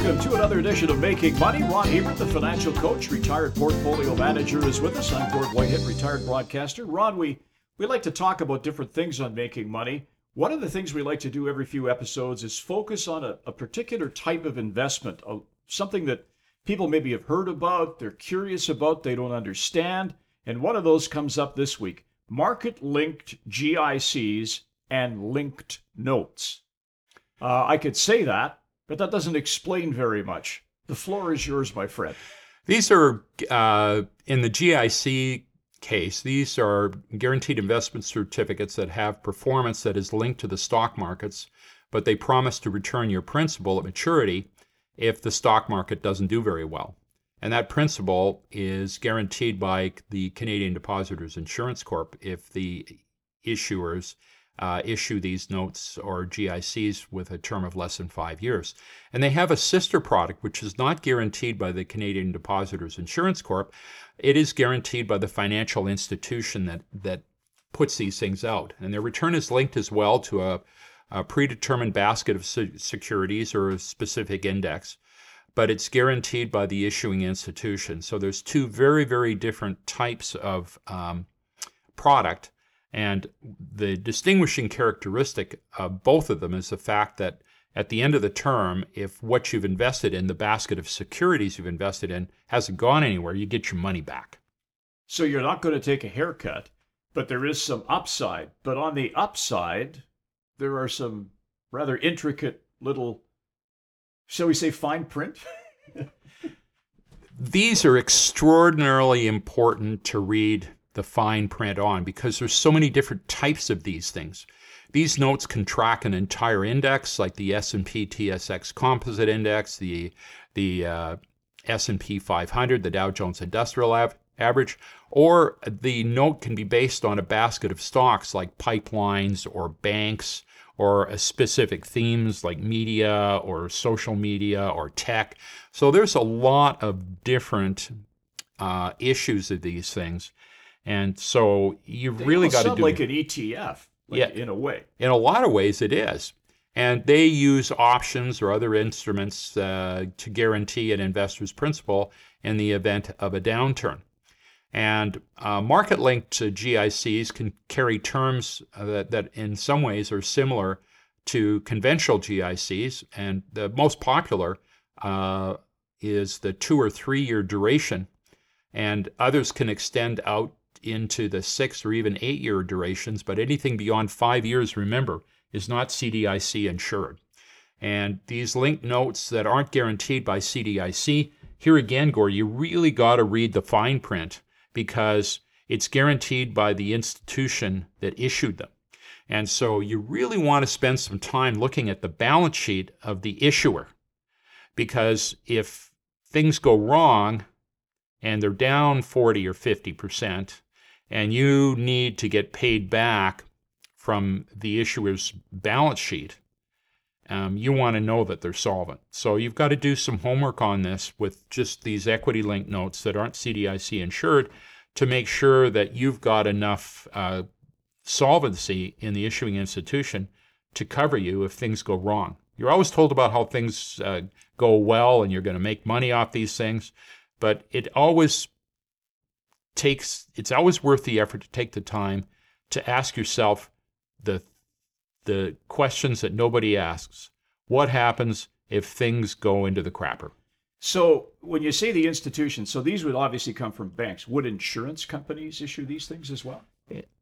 Welcome to another edition of Making Money. Ron Hebert, the financial coach, retired portfolio manager, is with us. I'm Gord Whitehead, retired broadcaster. Ron, we, we like to talk about different things on making money. One of the things we like to do every few episodes is focus on a, a particular type of investment, a, something that people maybe have heard about, they're curious about, they don't understand. And one of those comes up this week market linked GICs and linked notes. Uh, I could say that, but that doesn't explain very much. The floor is yours, my friend. These are, uh, in the GIC case, these are guaranteed investment certificates that have performance that is linked to the stock markets, but they promise to return your principal at maturity if the stock market doesn't do very well. And that principal is guaranteed by the Canadian Depositors Insurance Corp if the issuers uh, issue these notes or GICs with a term of less than five years. And they have a sister product, which is not guaranteed by the Canadian Depositors Insurance Corp. It is guaranteed by the financial institution that, that puts these things out. And their return is linked as well to a, a predetermined basket of securities or a specific index. But it's guaranteed by the issuing institution. So there's two very, very different types of um, product and the distinguishing characteristic of both of them is the fact that at the end of the term, if what you've invested in, the basket of securities you've invested in, hasn't gone anywhere, you get your money back. So you're not going to take a haircut, but there is some upside. But on the upside, there are some rather intricate little, shall we say, fine print? These are extraordinarily important to read the fine print on because there's so many different types of these things. These notes can track an entire index like the S&P TSX Composite Index, the the uh, S&P 500, the Dow Jones Industrial Av- Average, or the note can be based on a basket of stocks like pipelines or banks or specific themes like media or social media or tech. So there's a lot of different uh, issues of these things. And so you've they really got to do like an ETF, like yeah, in a way. In a lot of ways, it is. And they use options or other instruments uh, to guarantee an investor's principal in the event of a downturn. And uh, market linked GICs can carry terms that, that, in some ways, are similar to conventional GICs. And the most popular uh, is the two or three year duration, and others can extend out into the six or even eight year durations, but anything beyond five years, remember, is not CDIC insured. And these linked notes that aren't guaranteed by CDIC, here again, Gord, you really got to read the fine print because it's guaranteed by the institution that issued them. And so you really want to spend some time looking at the balance sheet of the issuer because if things go wrong and they're down 40 or 50 percent, and you need to get paid back from the issuer's balance sheet, um, you want to know that they're solvent. So you've got to do some homework on this with just these equity linked notes that aren't CDIC insured to make sure that you've got enough uh, solvency in the issuing institution to cover you if things go wrong. You're always told about how things uh, go well and you're going to make money off these things, but it always takes it's always worth the effort to take the time to ask yourself the the questions that nobody asks. What happens if things go into the crapper? So, when you say the institution, so these would obviously come from banks. Would insurance companies issue these things as well?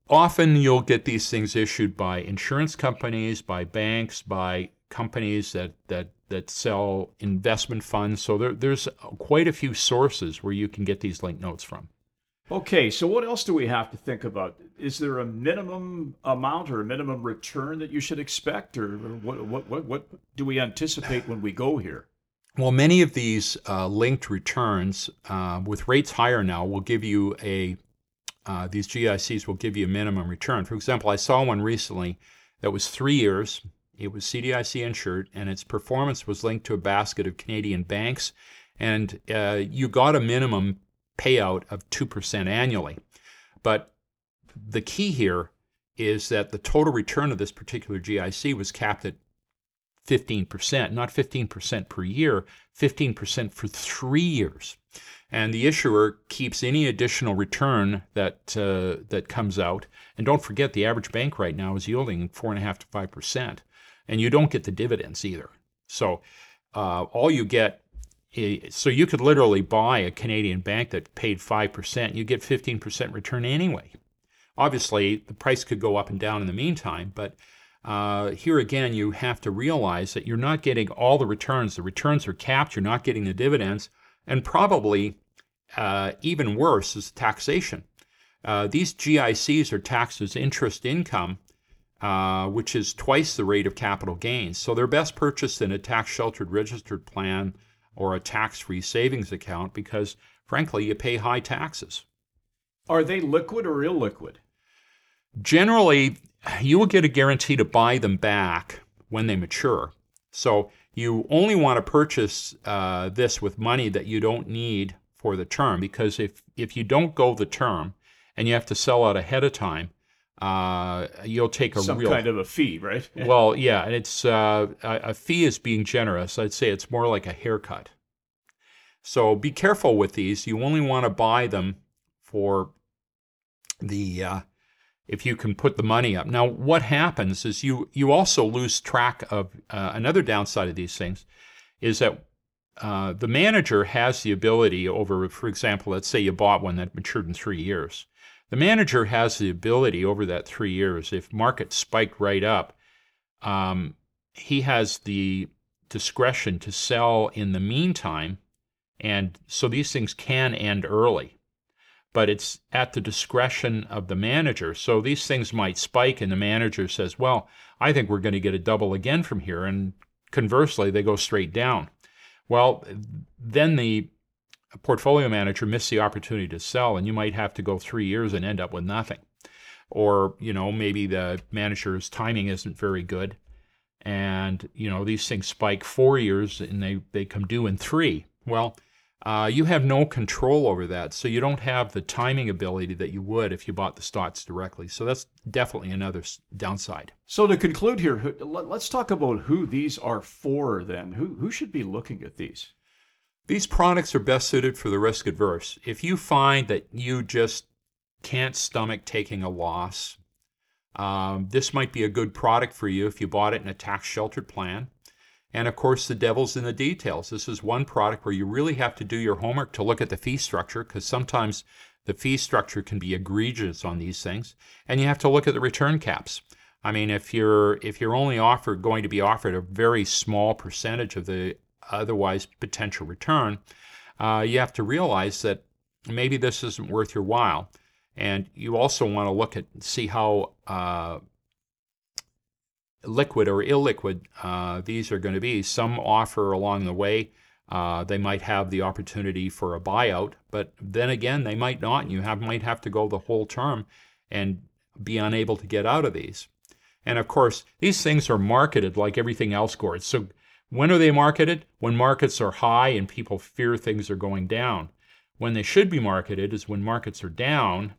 Often you'll get these things issued by insurance companies, by banks, by companies that, that, that sell investment funds. So there, there's quite a few sources where you can get these linked notes from. Okay, so what else do we have to think about? Is there a minimum amount or a minimum return that you should expect, or what what what, what do we anticipate when we go here? Well, many of these uh, linked returns, uh, with rates higher now, will give you a uh, these GICs will give you a minimum return. For example, I saw one recently that was three years. It was CDIC insured, and its performance was linked to a basket of Canadian banks, and uh, you got a minimum payout of 2% annually. But the key here is that the total return of this particular GIC was capped at 15%, not 15% per year, 15% for three years. And the issuer keeps any additional return that uh, that comes out. And don't forget, the average bank right now is yielding four and a half to five percent, and you don't get the dividends either. So uh, all you get so you could literally buy a Canadian bank that paid 5%, you get 15% return anyway. Obviously, the price could go up and down in the meantime, but uh, here again, you have to realize that you're not getting all the returns. The returns are capped, you're not getting the dividends, and probably uh, even worse is taxation. Uh, these GICs are taxed as interest income, uh, which is twice the rate of capital gains. So they're best purchased in a tax sheltered registered plan or a tax free savings account because, frankly, you pay high taxes. Are they liquid or illiquid? Generally, you will get a guarantee to buy them back when they mature. So you only want to purchase uh, this with money that you don't need for the term because if, if you don't go the term and you have to sell out ahead of time, uh, you'll take a some real kind of a fee, right? well, yeah, and it's uh, a, fee is being generous. I'd say it's more like a haircut. So be careful with these. You only want to buy them for the uh, if you can put the money up. Now, what happens is you you also lose track of uh, another downside of these things is that uh, the manager has the ability over, for example, let's say you bought one that matured in three years. The manager has the ability over that three years, if markets spike right up, um, he has the discretion to sell in the meantime. And so these things can end early, but it's at the discretion of the manager. So these things might spike, and the manager says, Well, I think we're going to get a double again from here. And conversely, they go straight down. Well, then the a portfolio manager missed the opportunity to sell, and you might have to go three years and end up with nothing. Or, you know, maybe the manager's timing isn't very good. And, you know, these things spike four years and they, they come due in three. Well, uh, you have no control over that. So you don't have the timing ability that you would if you bought the stocks directly. So that's definitely another downside. So to conclude here, let's talk about who these are for then. Who, who should be looking at these? These products are best suited for the risk adverse. If you find that you just can't stomach taking a loss, um, this might be a good product for you if you bought it in a tax sheltered plan. And of course, the devil's in the details. This is one product where you really have to do your homework to look at the fee structure because sometimes the fee structure can be egregious on these things. And you have to look at the return caps. I mean, if you're if you're only offered going to be offered a very small percentage of the otherwise potential return, uh, you have to realize that maybe this isn't worth your while. And you also want to look at see how uh, liquid or illiquid uh, these are going to be. Some offer along the way. Uh, they might have the opportunity for a buyout, but then again, they might not. And you have, might have to go the whole term and be unable to get out of these. And of course, these things are marketed like everything else, Gord. So when are they marketed? When markets are high and people fear things are going down. When they should be marketed is when markets are down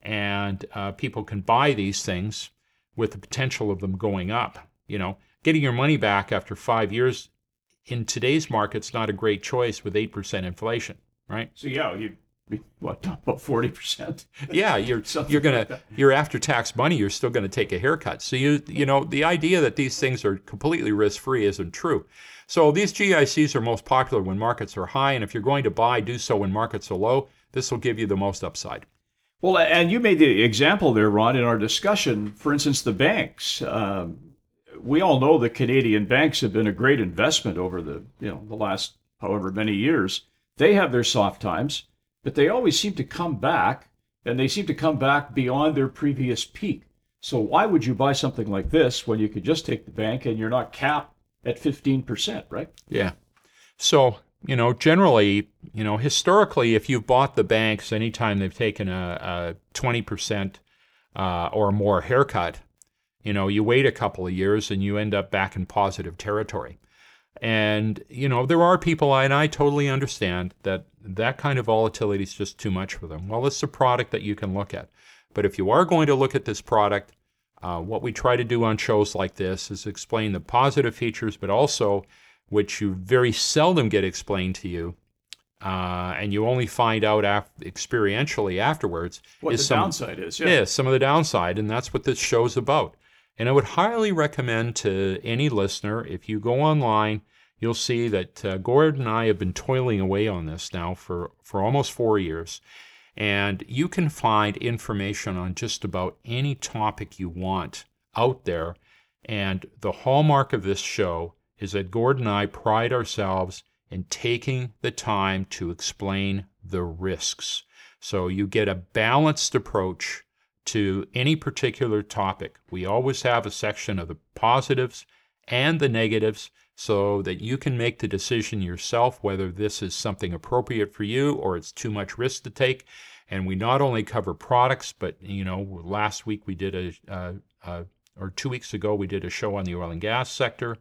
and uh, people can buy these things with the potential of them going up. You know, getting your money back after five years in today's market's not a great choice with 8% inflation, right? So, yeah, you what about forty percent? yeah, you're you're gonna like your after tax money. You're still gonna take a haircut. So you you know the idea that these things are completely risk free isn't true. So these GICs are most popular when markets are high, and if you're going to buy, do so when markets are low. This will give you the most upside. Well, and you made the example there, Ron, in our discussion. For instance, the banks. Um, we all know the Canadian banks have been a great investment over the you know the last however many years. They have their soft times but they always seem to come back and they seem to come back beyond their previous peak. So why would you buy something like this when you could just take the bank and you're not capped at 15%, right? Yeah. So, you know, generally, you know, historically, if you've bought the banks anytime they've taken a, a 20% uh, or more haircut, you know, you wait a couple of years and you end up back in positive territory. And, you know, there are people, and I totally understand that that kind of volatility is just too much for them. Well, it's a product that you can look at. But if you are going to look at this product, Uh, what we try to do on shows like this is explain the positive features, but also which you very seldom get explained to you, uh, and you only find out af- experientially afterwards. What is the some, downside is, yeah. yeah, some of the downside, and that's what this show's about. And I would highly recommend to any listener if you go online, you'll see that uh, and I have been toiling away on this now for, for almost four years. And you can find information on just about any topic you want out there. And the hallmark of this show is that Gord and I pride ourselves in taking the time to explain the risks. So you get a balanced approach to any particular topic. We always have a section of the positives and the negatives so that you can make the decision yourself whether this is something appropriate for you or it's too much risk to take. And we not only cover products, but you know, last week we did a, uh, uh, or two weeks ago we did a show on the oil and gas sector.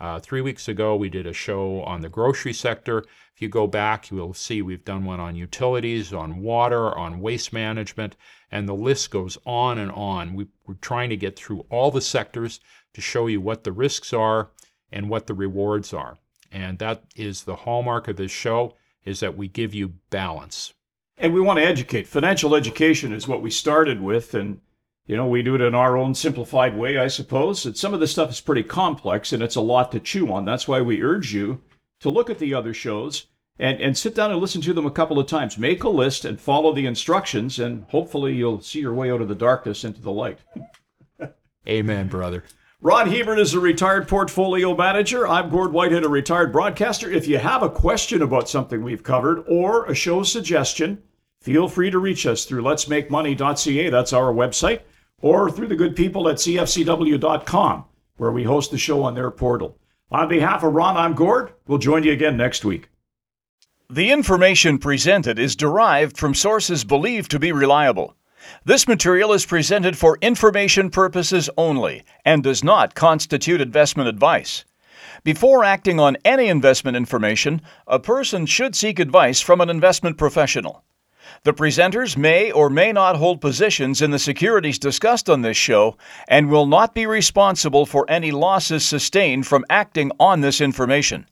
Uh, three weeks ago, we did a show on the grocery sector. If you go back, you will see we've done one on utilities, on water, on waste management, and the list goes on and on. We, we're trying to get through all the sectors to show you what the risks are and what the rewards are. And that is the hallmark of this show is that we give you balance. And we want to educate. Financial education is what we started with, and you know, we do it in our own simplified way, I suppose. And some of this stuff is pretty complex and it's a lot to chew on. That's why we urge you to look at the other shows and, and sit down and listen to them a couple of times. Make a list and follow the instructions, and hopefully you'll see your way out of the darkness into the light. Amen, brother. Ron Hebert is a retired portfolio manager. I'm Gord Whitehead, a retired broadcaster. If you have a question about something we've covered or a show suggestion, feel free to reach us through letsmakemoney.ca. That's our website or through the good people at cfcw.com, where we host the show on their portal. On behalf of Ron, I'm Gord. We'll join you again next week. The information presented is derived from sources believed to be reliable. This material is presented for information purposes only and does not constitute investment advice. Before acting on any investment information, a person should seek advice from an investment professional. The presenters may or may not hold positions in the securities discussed on this show and will not be responsible for any losses sustained from acting on this information.